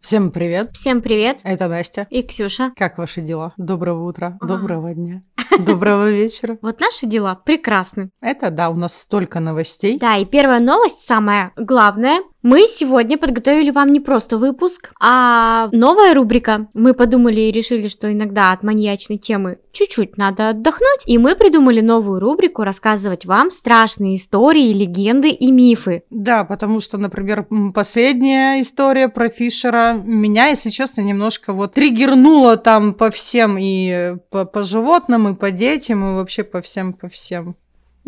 Всем привет. Всем привет. Это Настя. И Ксюша. Как ваши дела? Доброго утра, доброго дня, доброго вечера. Вот наши дела прекрасны. Это да, у нас столько новостей. Да, и первая новость, самая главная. Мы сегодня подготовили вам не просто выпуск, а новая рубрика. Мы подумали и решили, что иногда от маньячной темы чуть-чуть надо отдохнуть, и мы придумали новую рубрику рассказывать вам страшные истории, легенды и мифы. Да, потому что, например, последняя история про Фишера меня, если честно, немножко вот триггернула там по всем и по, по животным, и по детям, и вообще по всем, по всем.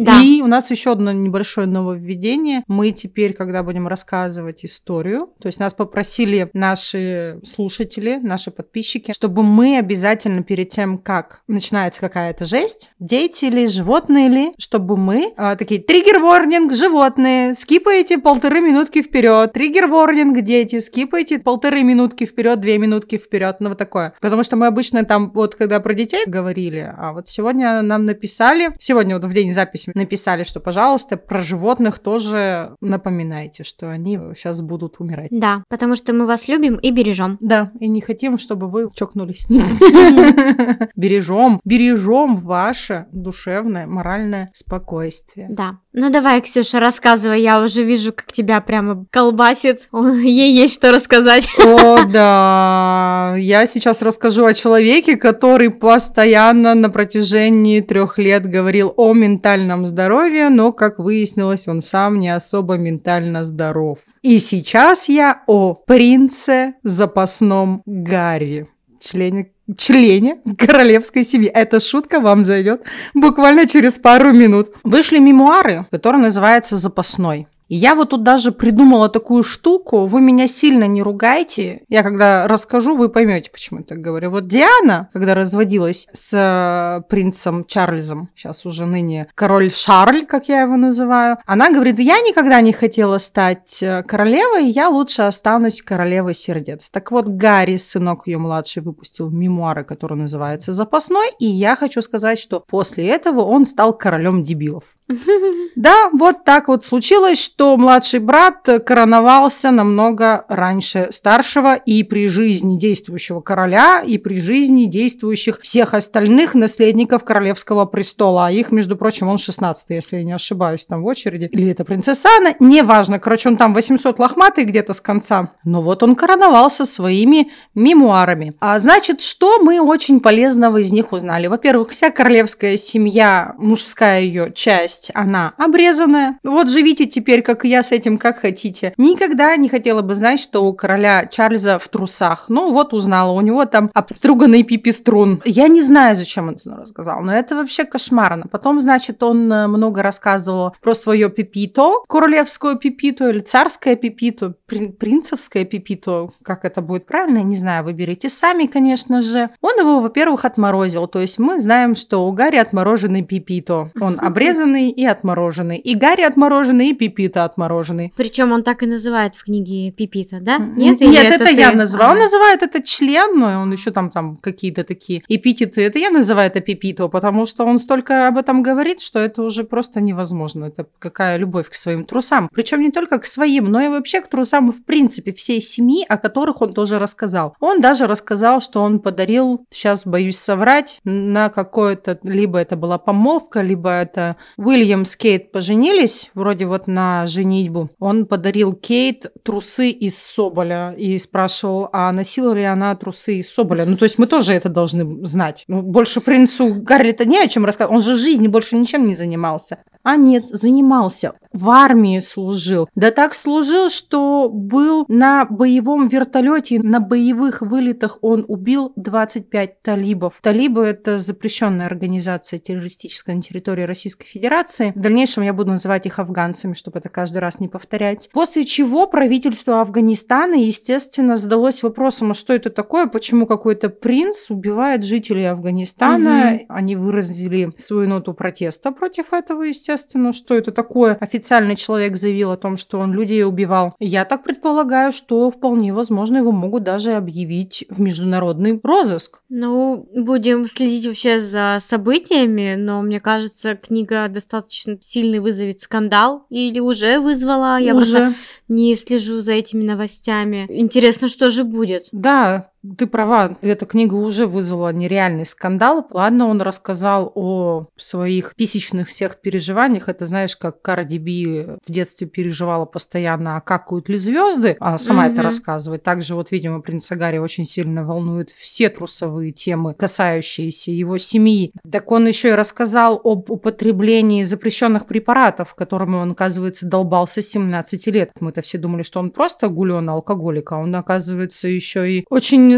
Да. И у нас еще одно небольшое нововведение. Мы теперь, когда будем рассказывать историю, то есть нас попросили наши слушатели, наши подписчики, чтобы мы обязательно перед тем, как начинается какая-то жесть, дети ли, животные ли, чтобы мы а, такие триггер-ворнинг, животные, скипаете полторы минутки вперед, триггер-ворнинг, дети, скипаете полторы минутки вперед, две минутки вперед, ну вот такое. Потому что мы обычно там вот когда про детей говорили, а вот сегодня нам написали, сегодня вот в день записи написали, что, пожалуйста, про животных тоже напоминайте, что они сейчас будут умирать. Да, потому что мы вас любим и бережем. Да, и не хотим, чтобы вы чокнулись. Бережем, бережем ваше душевное, моральное спокойствие. Да. Ну давай, Ксюша, рассказывай. Я уже вижу, как тебя прямо колбасит. Ей есть что рассказать. О, да. Я сейчас расскажу о человеке, который постоянно на протяжении трех лет говорил о ментальном здоровье, но, как выяснилось, он сам не особо ментально здоров. И сейчас я о принце запасном Гарри, члене члене королевской семьи. Эта шутка вам зайдет буквально через пару минут. Вышли мемуары, которые называются «Запасной». Я вот тут даже придумала такую штуку. Вы меня сильно не ругайте. Я когда расскажу, вы поймете, почему я так говорю. Вот Диана, когда разводилась с э, принцем Чарльзом, сейчас уже ныне король Шарль, как я его называю, она говорит, я никогда не хотела стать э, королевой, я лучше останусь королевой сердец. Так вот, Гарри, сынок ее младший, выпустил мемуары, которые называются «Запасной», и я хочу сказать, что после этого он стал королем дебилов. Да, вот так вот случилось, что младший брат короновался намного раньше старшего и при жизни действующего короля, и при жизни действующих всех остальных наследников королевского престола. А их, между прочим, он 16 если я не ошибаюсь, там в очереди. Или это принцесса Анна, неважно. Короче, он там 800 лохматый где-то с конца. Но вот он короновался своими мемуарами. А значит, что мы очень полезного из них узнали? Во-первых, вся королевская семья, мужская ее часть, она обрезанная. Вот живите теперь, как я, с этим как хотите. Никогда не хотела бы знать, что у короля Чарльза в трусах. Ну вот узнала, у него там обструганный пипиструн. Я не знаю, зачем он это рассказал, но это вообще кошмарно. Потом, значит, он э, много рассказывал про свое пипито, королевскую пипито или царское пипито, прин- принцевское пипито, как это будет правильно, я не знаю, выберите сами, конечно же. Он его, во-первых, отморозил, то есть мы знаем, что у Гарри отмороженный пипито. Он обрезанный и отмороженный. И Гарри отмороженный, и пипито отмороженный. Причем он так и называет в книге Пипита, да? Нет, или это, ты? я называю. Он А. называет это член, но он еще там, там какие-то такие эпитеты. Это я называю это пипито, потому что он столько об этом говорит, что это уже просто невозможно. Это какая любовь к своим трусам. Причем не только к своим, но и вообще к трусам в принципе всей семьи, о которых он тоже рассказал. Он даже рассказал, что он подарил, сейчас боюсь соврать, на какое-то, либо это была помолвка, либо это Уильям с Кейт поженились, вроде вот на женитьбу, он подарил Кейт трусы из Соболя и спрашивал, а носила ли она трусы из Соболя. Ну, то есть мы тоже это должны знать. Ну, больше принцу Гарри-то не о чем рассказывать. Он же жизни больше ничем не занимался. А нет, занимался. В армии служил. Да так служил, что был на боевом вертолете, на боевых вылетах он убил 25 талибов. Талибы – это запрещенная организация террористическая на территории Российской Федерации. В дальнейшем я буду называть их афганцами, чтобы это каждый раз не повторять. После чего правительство Афганистана, естественно, задалось вопросом, а что это такое, почему какой-то принц убивает жителей Афганистана. Угу. Они выразили свою ноту протеста против этого, естественно естественно, что это такое. Официальный человек заявил о том, что он людей убивал. Я так предполагаю, что вполне возможно его могут даже объявить в международный розыск. Ну, будем следить вообще за событиями, но мне кажется, книга достаточно сильный вызовет скандал или уже вызвала. Я уже. не слежу за этими новостями. Интересно, что же будет. Да, ты права, эта книга уже вызвала нереальный скандал. Ладно, он рассказал о своих писечных всех переживаниях. Это знаешь, как Карди Би в детстве переживала постоянно, а какают ли звезды. Она сама mm-hmm. это рассказывает. Также вот, видимо, принца Гарри очень сильно волнует все трусовые темы, касающиеся его семьи. Так он еще и рассказал об употреблении запрещенных препаратов, которыми он, оказывается, долбался с 17 лет. Мы-то все думали, что он просто гуленый алкоголик, а он, оказывается, еще и очень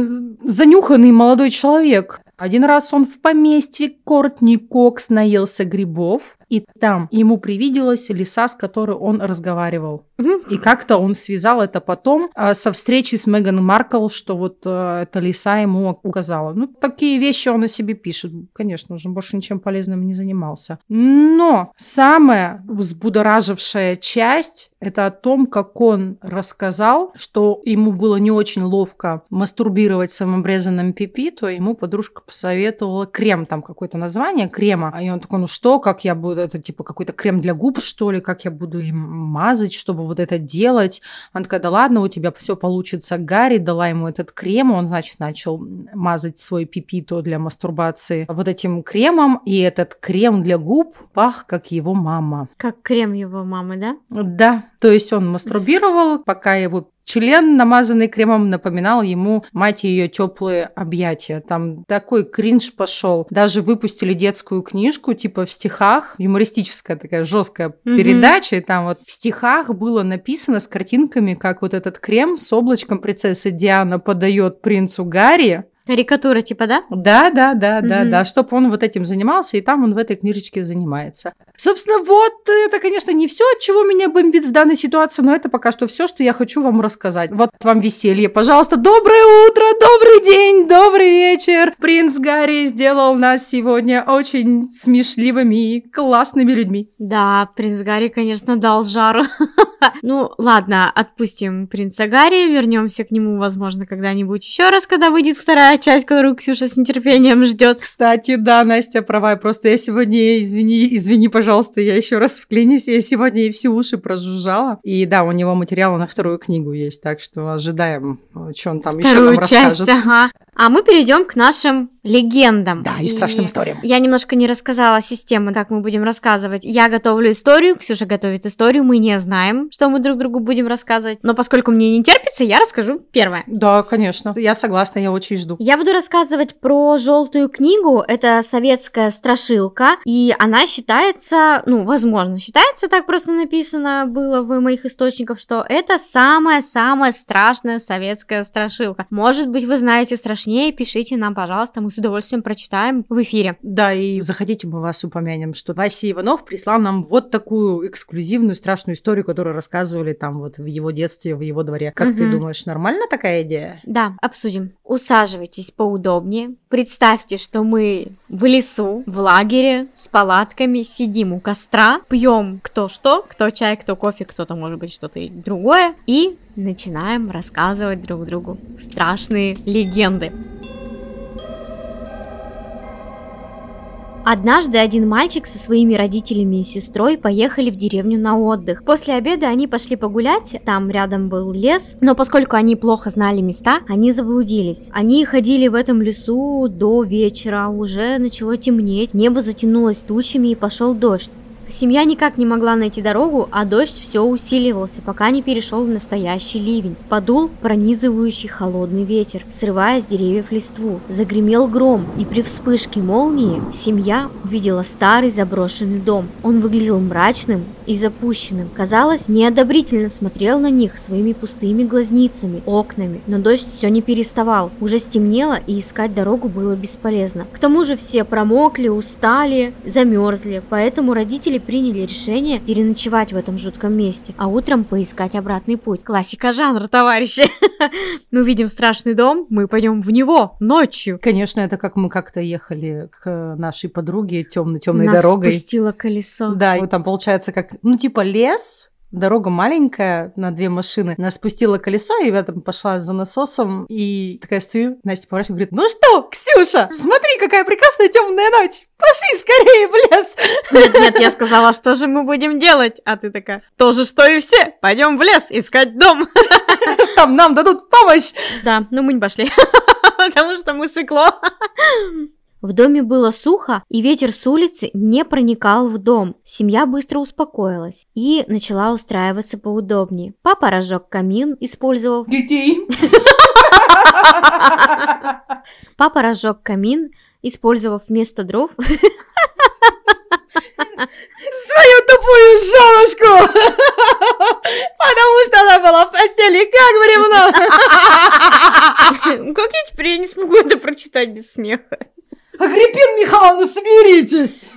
занюханный молодой человек. Один раз он в поместье Кортни Кокс наелся грибов, и там ему привиделась лиса, с которой он разговаривал. И как-то он связал это потом а, со встречи с Меган Маркл, что вот э, эта лиса ему указала. Ну, такие вещи он о себе пишет. Конечно же, больше ничем полезным не занимался. Но самая взбудоражившая часть это о том, как он рассказал, что ему было не очень ловко мастурбировать самообрезанным пипи, то ему подружка посоветовала крем, там какое-то название крема. И он такой, ну что, как я буду, это типа какой-то крем для губ, что ли, как я буду им мазать, чтобы вот это делать. Она такая, да ладно, у тебя все получится. Гарри дала ему этот крем, он, значит, начал мазать свой пипито для мастурбации вот этим кремом, и этот крем для губ пах, как его мама. Как крем его мамы, да? Да, то есть он мастурбировал, пока его Член, намазанный кремом, напоминал ему мать ее теплые объятия. Там такой кринж пошел. Даже выпустили детскую книжку, типа в стихах, юмористическая такая жесткая mm-hmm. передача, и там вот в стихах было написано с картинками, как вот этот крем с облачком принцессы Диана подает принцу Гарри, Карикатура типа, да? Да, да, да, mm-hmm. да, да, чтобы он вот этим занимался, и там он в этой книжечке занимается. Собственно, вот это, конечно, не все, от чего меня бомбит в данной ситуации, но это пока что все, что я хочу вам рассказать. Вот вам веселье, пожалуйста. Доброе утро, добрый день, добрый вечер. Принц Гарри сделал нас сегодня очень смешливыми и классными людьми. Да, принц Гарри, конечно, дал жару. Ну, ладно, отпустим принца Гарри, вернемся к нему, возможно, когда-нибудь еще раз, когда выйдет вторая часть, которую Ксюша с нетерпением ждет. Кстати, да, Настя права, просто я сегодня, извини, извини, пожалуйста, я еще раз вклинюсь, я сегодня ей все уши прожужжала. И да, у него материал на вторую книгу есть, так что ожидаем, что он там Вторую еще нам часть, расскажет. Ага. А мы перейдем к нашим легендам. Да, и, и страшным историям. Я немножко не рассказала систему, как мы будем рассказывать. Я готовлю историю, Ксюша готовит историю, мы не знаем, что мы друг другу будем рассказывать. Но поскольку мне не терпится, я расскажу первое. Да, конечно. Я согласна, я очень жду. Я буду рассказывать про желтую книгу. Это советская страшилка, и она считается, ну, возможно, считается, так просто написано было в моих источниках, что это самая-самая страшная советская страшилка. Может быть, вы знаете страшнее, пишите нам, пожалуйста, мы с удовольствием прочитаем в эфире. Да, и заходите, мы вас упомянем, что Вася Иванов прислал нам вот такую эксклюзивную страшную историю, которую рассказывали там вот в его детстве, в его дворе. Как угу. ты думаешь, нормально такая идея? Да, обсудим. Усаживайтесь поудобнее. Представьте, что мы в лесу, в лагере, с палатками, сидим у костра, пьем кто что, кто чай, кто кофе, кто-то может быть что-то другое, и начинаем рассказывать друг другу страшные легенды. Однажды один мальчик со своими родителями и сестрой поехали в деревню на отдых. После обеда они пошли погулять, там рядом был лес, но поскольку они плохо знали места, они заблудились. Они ходили в этом лесу до вечера, уже начало темнеть, небо затянулось тучами и пошел дождь. Семья никак не могла найти дорогу, а дождь все усиливался, пока не перешел в настоящий ливень. Подул пронизывающий холодный ветер, срывая с деревьев листву. Загремел гром, и при вспышке молнии семья увидела старый заброшенный дом. Он выглядел мрачным и запущенным. Казалось, неодобрительно смотрел на них своими пустыми глазницами, окнами. Но дождь все не переставал. Уже стемнело, и искать дорогу было бесполезно. К тому же все промокли, устали, замерзли, поэтому родители приняли решение переночевать в этом жутком месте, а утром поискать обратный путь. Классика жанра, товарищи. Мы увидим страшный дом, мы пойдем в него ночью. Конечно, это как мы как-то ехали к нашей подруге темной-темной Нас дорогой. спустило колесо. Да, и там получается как, ну, типа лес, дорога маленькая на две машины. Она спустила колесо, и я там пошла за насосом, и такая стою, Настя поворачивается, говорит, ну что, Ксюша, смотри, какая прекрасная темная ночь, пошли скорее в лес. Нет, нет, я сказала, что же мы будем делать? А ты такая, то же, что и все, пойдем в лес искать дом. Там нам дадут помощь. Да, но мы не пошли, потому что мы сыкло. В доме было сухо, и ветер с улицы не проникал в дом. Семья быстро успокоилась и начала устраиваться поудобнее. Папа разжег камин, использовав... Детей. Папа разжег камин, использовав вместо дров Свою тупую женушку. Потому что она была в постели как бревно. Как я теперь я не смогу это прочитать без смеха? Агриппин Михайловна, соберитесь.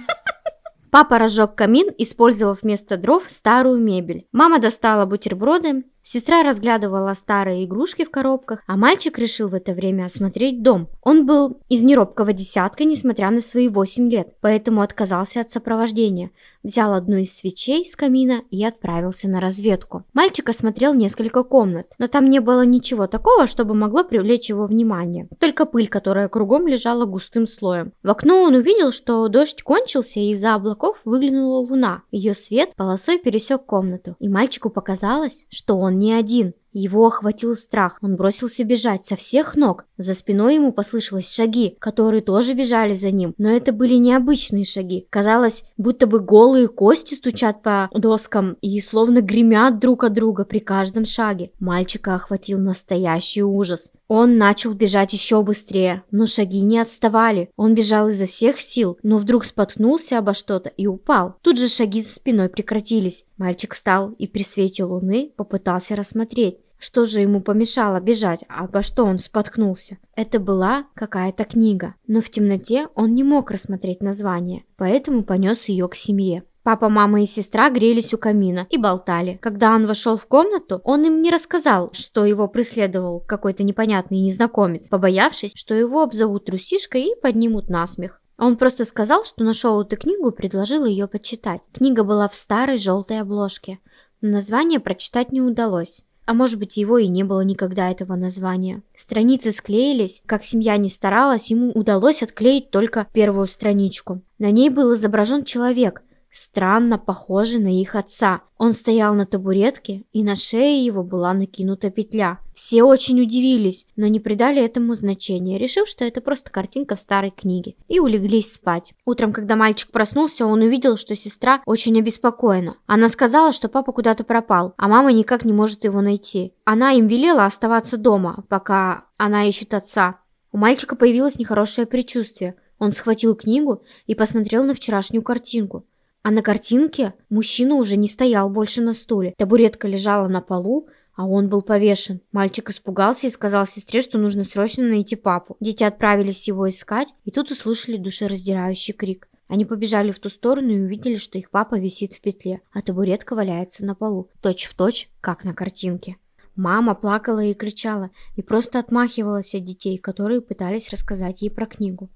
Папа разжег камин, использовав вместо дров старую мебель. Мама достала бутерброды, сестра разглядывала старые игрушки в коробках, а мальчик решил в это время осмотреть дом. Он был из неробкого десятка, несмотря на свои 8 лет, поэтому отказался от сопровождения. Взял одну из свечей с камина и отправился на разведку. Мальчик осмотрел несколько комнат, но там не было ничего такого, чтобы могло привлечь его внимание. Только пыль, которая кругом лежала густым слоем. В окно он увидел, что дождь кончился, и из-за облаков выглянула луна. Ее свет полосой пересек комнату, и мальчику показалось, что он не один. Его охватил страх. Он бросился бежать со всех ног. За спиной ему послышались шаги, которые тоже бежали за ним. Но это были необычные шаги. Казалось, будто бы голые кости стучат по доскам и словно гремят друг от друга при каждом шаге. Мальчика охватил настоящий ужас. Он начал бежать еще быстрее, но шаги не отставали. Он бежал изо всех сил, но вдруг споткнулся обо что-то и упал. Тут же шаги за спиной прекратились. Мальчик встал и при свете луны попытался рассмотреть. Что же ему помешало бежать, обо что он споткнулся? Это была какая-то книга, но в темноте он не мог рассмотреть название, поэтому понес ее к семье. Папа, мама и сестра грелись у камина и болтали. Когда он вошел в комнату, он им не рассказал, что его преследовал какой-то непонятный незнакомец, побоявшись, что его обзовут трусишкой и поднимут насмех. Он просто сказал, что нашел эту книгу и предложил ее почитать. Книга была в старой желтой обложке, но название прочитать не удалось. А может быть, его и не было никогда этого названия. Страницы склеились, как семья не старалась, ему удалось отклеить только первую страничку. На ней был изображен человек, странно похожий на их отца. Он стоял на табуретке, и на шее его была накинута петля. Все очень удивились, но не придали этому значения, решив, что это просто картинка в старой книге, и улеглись спать. Утром, когда мальчик проснулся, он увидел, что сестра очень обеспокоена. Она сказала, что папа куда-то пропал, а мама никак не может его найти. Она им велела оставаться дома, пока она ищет отца. У мальчика появилось нехорошее предчувствие. Он схватил книгу и посмотрел на вчерашнюю картинку. А на картинке мужчина уже не стоял больше на стуле. Табуретка лежала на полу, а он был повешен. Мальчик испугался и сказал сестре, что нужно срочно найти папу. Дети отправились его искать, и тут услышали душераздирающий крик. Они побежали в ту сторону и увидели, что их папа висит в петле, а табуретка валяется на полу, точь в точь, как на картинке. Мама плакала и кричала, и просто отмахивалась от детей, которые пытались рассказать ей про книгу.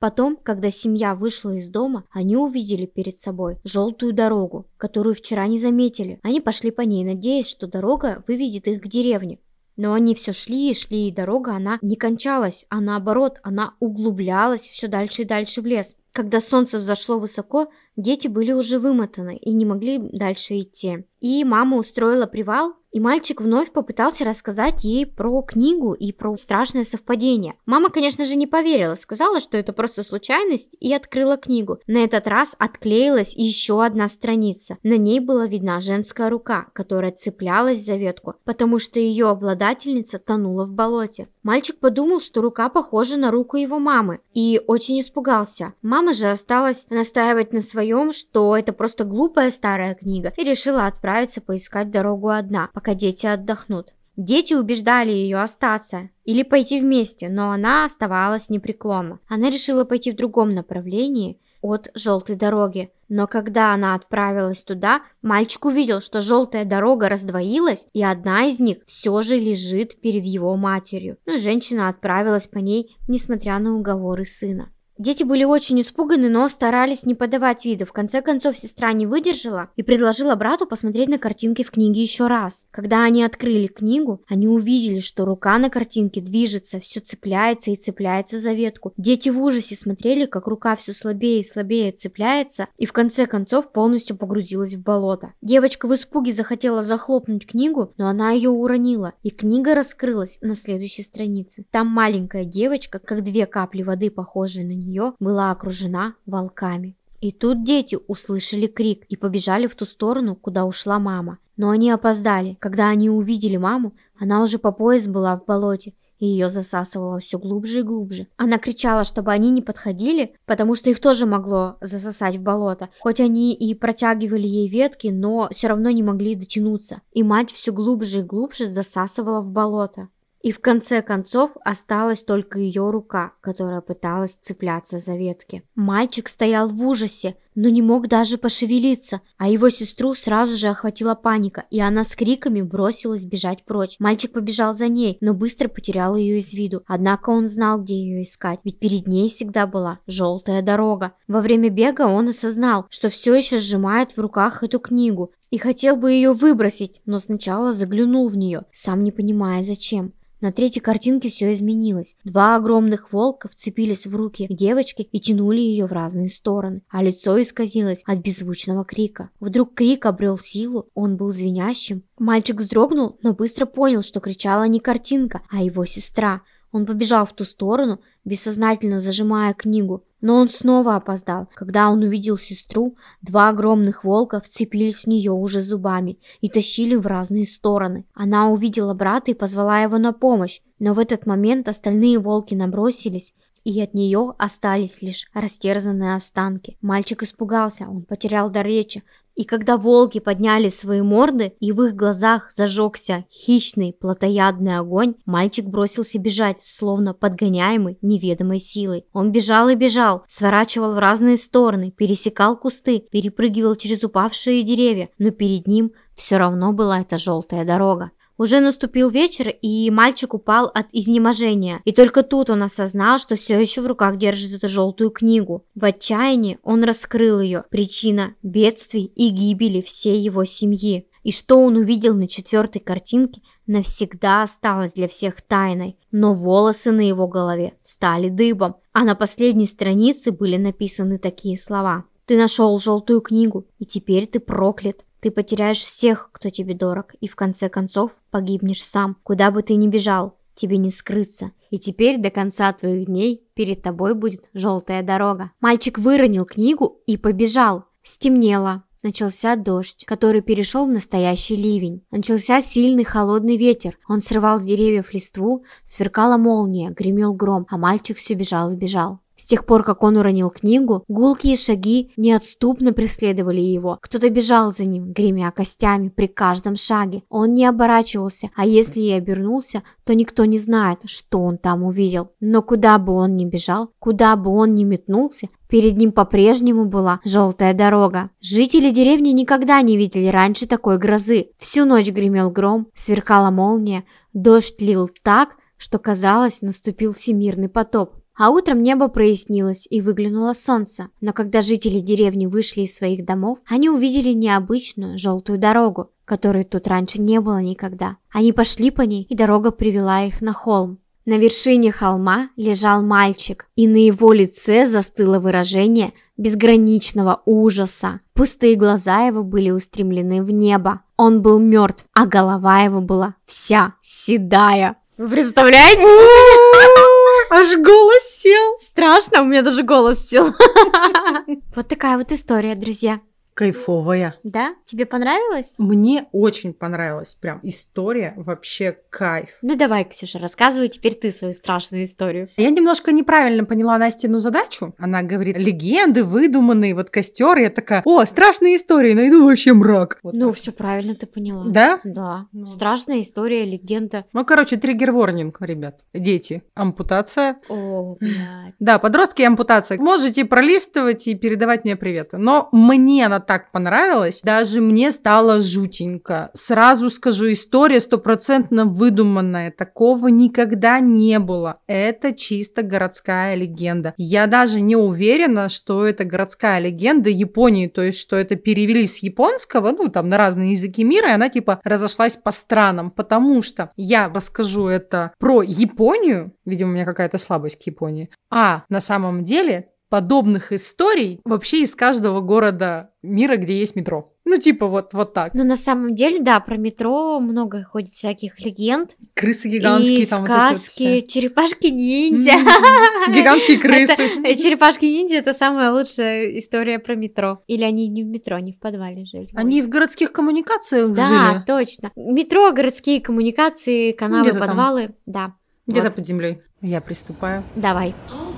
Потом, когда семья вышла из дома, они увидели перед собой желтую дорогу, которую вчера не заметили. Они пошли по ней, надеясь, что дорога выведет их к деревне. Но они все шли и шли, и дорога, она не кончалась, а наоборот, она углублялась все дальше и дальше в лес. Когда солнце взошло высоко, дети были уже вымотаны и не могли дальше идти. И мама устроила привал И мальчик вновь попытался рассказать ей про книгу и про страшное совпадение. Мама, конечно же, не поверила, сказала, что это просто случайность, и открыла книгу. На этот раз отклеилась еще одна страница. На ней была видна женская рука, которая цеплялась за ветку, потому что ее обладательница тонула в болоте. Мальчик подумал, что рука похожа на руку его мамы, и очень испугался. Мама же осталась настаивать на своем, что это просто глупая старая книга, и решила отправиться поискать дорогу одна, пока дети отдохнут. Дети убеждали ее остаться или пойти вместе, но она оставалась непреклонна. Она решила пойти в другом направлении от желтой дороги. Но когда она отправилась туда, мальчик увидел, что желтая дорога раздвоилась, и одна из них все же лежит перед его матерью. Но женщина отправилась по ней, несмотря на уговоры сына. Дети были очень испуганы, но старались не подавать вида. В конце концов, сестра не выдержала и предложила брату посмотреть на картинки в книге еще раз. Когда они открыли книгу, они увидели, что рука на картинке движется, все цепляется и цепляется за ветку. Дети в ужасе смотрели, как рука все слабее и слабее цепляется, и в конце концов полностью погрузилась в болото. Девочка в испуге захотела захлопнуть книгу, но она ее уронила, и книга раскрылась на следующей странице. Там маленькая девочка, как две капли воды, похожие на нее, нее была окружена волками. И тут дети услышали крик и побежали в ту сторону, куда ушла мама. Но они опоздали. Когда они увидели маму, она уже по пояс была в болоте, и ее засасывало все глубже и глубже. Она кричала, чтобы они не подходили, потому что их тоже могло засосать в болото. Хоть они и протягивали ей ветки, но все равно не могли дотянуться. И мать все глубже и глубже засасывала в болото. И в конце концов осталась только ее рука, которая пыталась цепляться за ветки. Мальчик стоял в ужасе, но не мог даже пошевелиться, а его сестру сразу же охватила паника, и она с криками бросилась бежать прочь. Мальчик побежал за ней, но быстро потерял ее из виду. Однако он знал, где ее искать, ведь перед ней всегда была желтая дорога. Во время бега он осознал, что все еще сжимает в руках эту книгу, и хотел бы ее выбросить, но сначала заглянул в нее, сам не понимая зачем. На третьей картинке все изменилось. Два огромных волка вцепились в руки девочки и тянули ее в разные стороны, а лицо исказилось от беззвучного крика. Вдруг крик обрел силу, он был звенящим. Мальчик вздрогнул, но быстро понял, что кричала не картинка, а его сестра. Он побежал в ту сторону, бессознательно зажимая книгу. Но он снова опоздал. Когда он увидел сестру, два огромных волка вцепились в нее уже зубами и тащили в разные стороны. Она увидела брата и позвала его на помощь, но в этот момент остальные волки набросились и от нее остались лишь растерзанные останки. Мальчик испугался, он потерял дар речи, и когда волки подняли свои морды, и в их глазах зажегся хищный плотоядный огонь, мальчик бросился бежать, словно подгоняемый неведомой силой. Он бежал и бежал, сворачивал в разные стороны, пересекал кусты, перепрыгивал через упавшие деревья, но перед ним все равно была эта желтая дорога. Уже наступил вечер, и мальчик упал от изнеможения. И только тут он осознал, что все еще в руках держит эту желтую книгу. В отчаянии он раскрыл ее. Причина бедствий и гибели всей его семьи. И что он увидел на четвертой картинке, навсегда осталось для всех тайной. Но волосы на его голове стали дыбом, а на последней странице были написаны такие слова. «Ты нашел желтую книгу, и теперь ты проклят. Ты потеряешь всех, кто тебе дорог, и в конце концов погибнешь сам. Куда бы ты ни бежал, тебе не скрыться. И теперь до конца твоих дней перед тобой будет желтая дорога. Мальчик выронил книгу и побежал. Стемнело. Начался дождь, который перешел в настоящий ливень. Начался сильный холодный ветер. Он срывал с деревьев листву, сверкала молния, гремел гром, а мальчик все бежал и бежал. Тех пор, как он уронил книгу, гулкие шаги неотступно преследовали его. Кто-то бежал за ним, гремя костями при каждом шаге. Он не оборачивался, а если и обернулся, то никто не знает, что он там увидел. Но куда бы он ни бежал, куда бы он ни метнулся, Перед ним по-прежнему была желтая дорога. Жители деревни никогда не видели раньше такой грозы. Всю ночь гремел гром, сверкала молния, дождь лил так, что казалось, наступил всемирный потоп. А утром небо прояснилось и выглянуло солнце. Но когда жители деревни вышли из своих домов, они увидели необычную желтую дорогу, которой тут раньше не было никогда. Они пошли по ней, и дорога привела их на холм. На вершине холма лежал мальчик, и на его лице застыло выражение безграничного ужаса. Пустые глаза его были устремлены в небо. Он был мертв, а голова его была вся седая. Вы представляете? Аж голос сел. Страшно, у меня даже голос сел. Вот такая вот история, друзья. Кайфовая. Да? Тебе понравилось? Мне очень понравилась. Прям история вообще кайф. Ну давай, Ксюша, рассказывай теперь ты свою страшную историю. Я немножко неправильно поняла Настину задачу. Она говорит, легенды выдуманные, вот костер. Я такая, о, страшные истории, найду вообще мрак. Вот ну, все правильно ты поняла. Да? Да. Ну. Страшная история, легенда. Ну, короче, триггер-ворнинг, ребят. Дети, ампутация. О, блядь. Да, подростки и ампутация. Можете пролистывать и передавать мне приветы. Но мне она так понравилась, даже мне стало жутенько. Сразу скажу, история стопроцентно выдуманная. Такого никогда не было. Это чисто городская легенда. Я даже не уверена, что это городская легенда Японии, то есть, что это перевели с японского, ну, там, на разные языки мира, и она, типа, разошлась по странам, потому что я расскажу это про Японию, видимо, у меня какая-то слабость к Японии, а на самом деле подобных историй вообще из каждого города мира, где есть метро. Ну, типа вот, вот так. Ну, на самом деле, да, про метро много ходит всяких легенд. Крысы гигантские и там вот эти вот сказки, все. черепашки-ниндзя. Гигантские крысы. Это- Черепашки-ниндзя это самая лучшая история про метро. Или они не в метро, они в подвале жили. Они в городских коммуникациях Да, жили. точно. Метро, городские коммуникации, каналы, там. подвалы. Да. Где-то Вот. под землей. Я приступаю. Давай. 東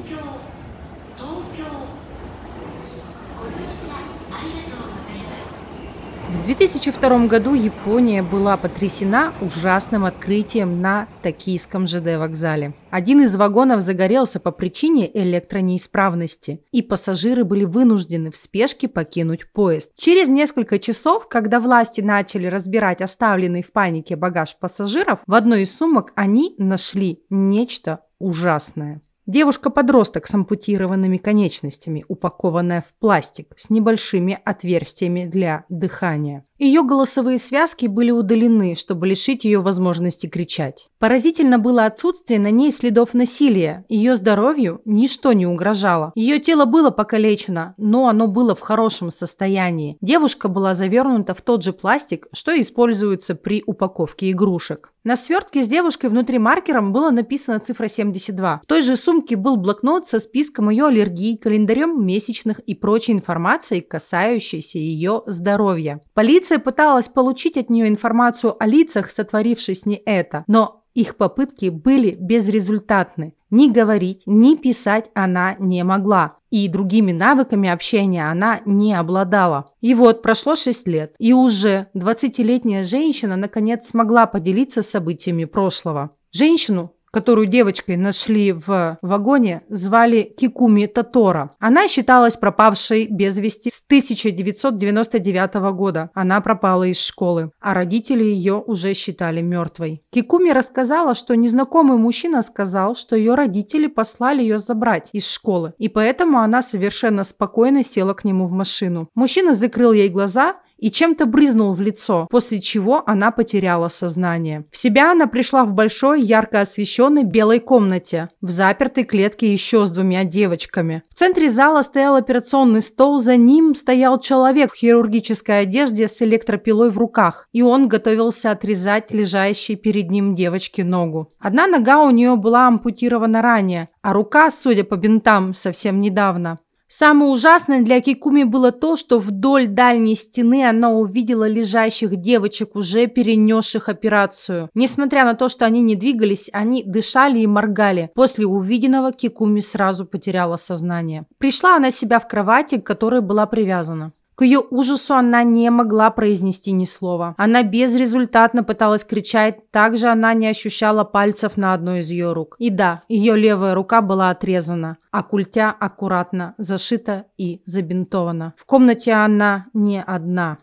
В 2002 году Япония была потрясена ужасным открытием на Токийском ЖД вокзале. Один из вагонов загорелся по причине электронеисправности, и пассажиры были вынуждены в спешке покинуть поезд. Через несколько часов, когда власти начали разбирать оставленный в панике багаж пассажиров, в одной из сумок они нашли нечто ужасное. Девушка-подросток с ампутированными конечностями, упакованная в пластик с небольшими отверстиями для дыхания. Ее голосовые связки были удалены, чтобы лишить ее возможности кричать. Поразительно было отсутствие на ней следов насилия. Ее здоровью ничто не угрожало. Ее тело было покалечено, но оно было в хорошем состоянии. Девушка была завернута в тот же пластик, что используется при упаковке игрушек. На свертке с девушкой внутри маркером было написано цифра 72. В той же сумке был блокнот со списком ее аллергий, календарем месячных и прочей информацией, касающейся ее здоровья. Полиция пыталась получить от нее информацию о лицах, сотворившей с ней это, но их попытки были безрезультатны. Ни говорить, ни писать она не могла. И другими навыками общения она не обладала. И вот прошло 6 лет, и уже 20-летняя женщина наконец смогла поделиться событиями прошлого. Женщину, которую девочкой нашли в вагоне, звали Кикуми Татора. Она считалась пропавшей без вести с 1999 года. Она пропала из школы, а родители ее уже считали мертвой. Кикуми рассказала, что незнакомый мужчина сказал, что ее родители послали ее забрать из школы, и поэтому она совершенно спокойно села к нему в машину. Мужчина закрыл ей глаза и чем-то брызнул в лицо, после чего она потеряла сознание. В себя она пришла в большой, ярко освещенной белой комнате, в запертой клетке еще с двумя девочками. В центре зала стоял операционный стол, за ним стоял человек в хирургической одежде с электропилой в руках, и он готовился отрезать лежащей перед ним девочке ногу. Одна нога у нее была ампутирована ранее, а рука, судя по бинтам, совсем недавно. Самое ужасное для Кикуми было то, что вдоль дальней стены она увидела лежащих девочек, уже перенесших операцию. Несмотря на то, что они не двигались, они дышали и моргали. После увиденного Кикуми сразу потеряла сознание. Пришла она себя в кровати, к которой была привязана. К ее ужасу она не могла произнести ни слова. Она безрезультатно пыталась кричать, также она не ощущала пальцев на одной из ее рук. И да, ее левая рука была отрезана, а культя аккуратно зашита и забинтована. В комнате она не одна.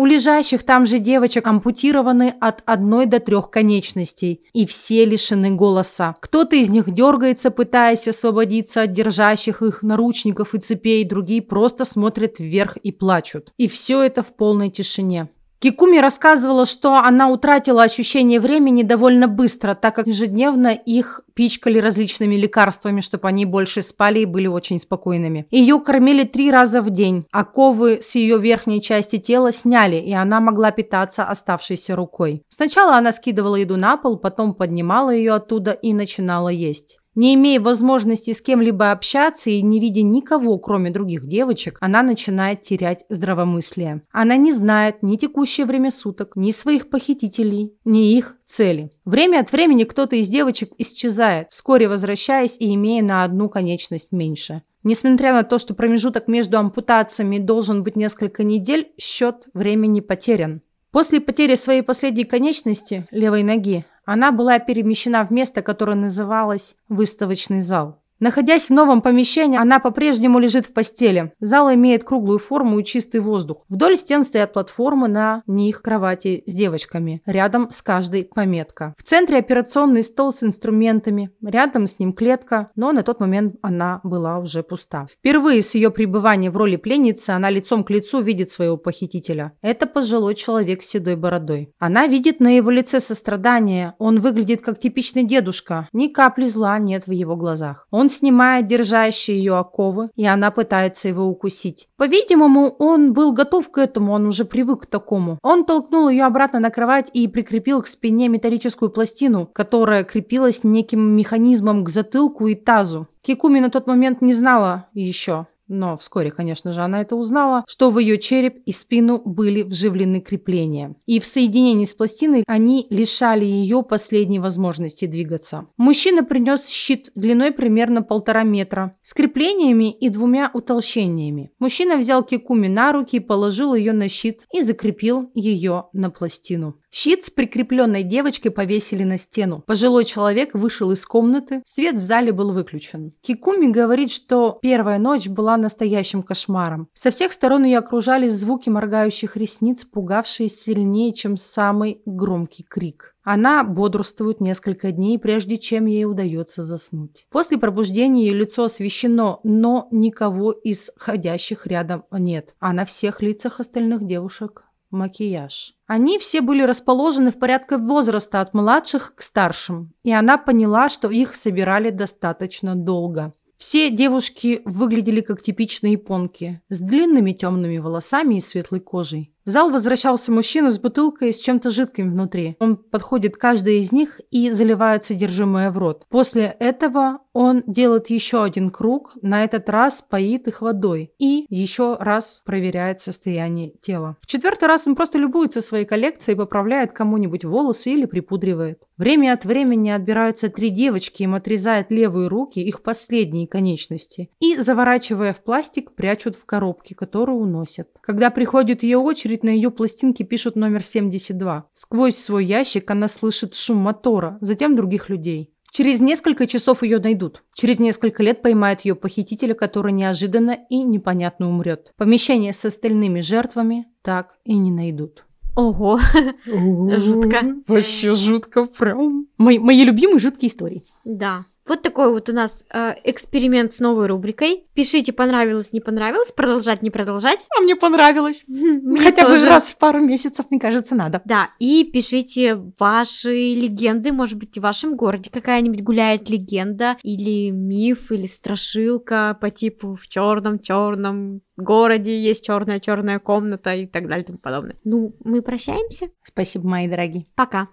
У лежащих там же девочек ампутированы от одной до трех конечностей, и все лишены голоса. Кто-то из них дергается, пытаясь освободиться от держащих их наручников и цепей, другие просто смотрят вверх и плачут. И все это в полной тишине. Кикуми рассказывала, что она утратила ощущение времени довольно быстро, так как ежедневно их пичкали различными лекарствами, чтобы они больше спали и были очень спокойными. Ее кормили три раза в день. Оковы с ее верхней части тела сняли, и она могла питаться оставшейся рукой. Сначала она скидывала еду на пол, потом поднимала ее оттуда и начинала есть. Не имея возможности с кем-либо общаться и не видя никого, кроме других девочек, она начинает терять здравомыслие. Она не знает ни текущее время суток, ни своих похитителей, ни их цели. Время от времени кто-то из девочек исчезает, вскоре возвращаясь и имея на одну конечность меньше. Несмотря на то, что промежуток между ампутациями должен быть несколько недель, счет времени потерян. После потери своей последней конечности, левой ноги, она была перемещена в место, которое называлось «выставочный зал». Находясь в новом помещении, она по-прежнему лежит в постели. Зал имеет круглую форму и чистый воздух. Вдоль стен стоят платформы, на них кровати с девочками. Рядом с каждой пометка. В центре операционный стол с инструментами. Рядом с ним клетка, но на тот момент она была уже пуста. Впервые с ее пребывания в роли пленницы она лицом к лицу видит своего похитителя. Это пожилой человек с седой бородой. Она видит на его лице сострадание. Он выглядит как типичный дедушка. Ни капли зла нет в его глазах. Он снимает держащие ее оковы, и она пытается его укусить. По-видимому, он был готов к этому, он уже привык к такому. Он толкнул ее обратно на кровать и прикрепил к спине металлическую пластину, которая крепилась неким механизмом к затылку и тазу. Кикуми на тот момент не знала еще, но вскоре, конечно же, она это узнала, что в ее череп и спину были вживлены крепления. И в соединении с пластиной они лишали ее последней возможности двигаться. Мужчина принес щит длиной примерно полтора метра, с креплениями и двумя утолщениями. Мужчина взял Кикуми на руки, положил ее на щит и закрепил ее на пластину. Щит с прикрепленной девочкой повесили на стену. Пожилой человек вышел из комнаты, свет в зале был выключен. Кикуми говорит, что первая ночь была настоящим кошмаром. Со всех сторон ее окружали звуки моргающих ресниц, пугавшие сильнее, чем самый громкий крик. Она бодрствует несколько дней, прежде чем ей удается заснуть. После пробуждения ее лицо освещено, но никого из ходящих рядом нет. А на всех лицах остальных девушек макияж. Они все были расположены в порядке возраста от младших к старшим, и она поняла, что их собирали достаточно долго. Все девушки выглядели как типичные японки, с длинными темными волосами и светлой кожей. В зал возвращался мужчина с бутылкой с чем-то жидким внутри. Он подходит к каждой из них и заливает содержимое в рот. После этого он делает еще один круг, на этот раз поит их водой и еще раз проверяет состояние тела. В четвертый раз он просто любуется своей коллекцией поправляет кому-нибудь волосы или припудривает. Время от времени отбираются три девочки, им отрезают левые руки, их последние конечности, и, заворачивая в пластик, прячут в коробке, которую уносят. Когда приходит ее очередь, на ее пластинке пишут номер 72. Сквозь свой ящик она слышит шум мотора, затем других людей. Через несколько часов ее найдут. Через несколько лет поймают ее похитителя, который неожиданно и непонятно умрет. Помещение с остальными жертвами так и не найдут. Ого, жутко. Вообще жутко прям. Мои, мои любимые жуткие истории. Да. Вот такой вот у нас э, эксперимент с новой рубрикой. Пишите, понравилось, не понравилось, продолжать, не продолжать. А мне понравилось. Мне Хотя тоже. бы раз в пару месяцев, мне кажется, надо. Да, и пишите ваши легенды, может быть, в вашем городе какая-нибудь гуляет легенда или миф, или страшилка по типу в черном-черном городе есть черная черная комната и так далее и тому подобное. Ну, мы прощаемся. Спасибо, мои дорогие. Пока.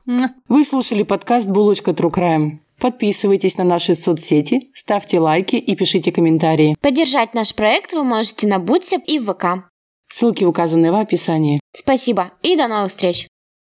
Вы слушали подкаст «Булочка True Crime». Подписывайтесь на наши соцсети, ставьте лайки и пишите комментарии. Поддержать наш проект вы можете на Бутсеп и в ВК. Ссылки указаны в описании. Спасибо и до новых встреч!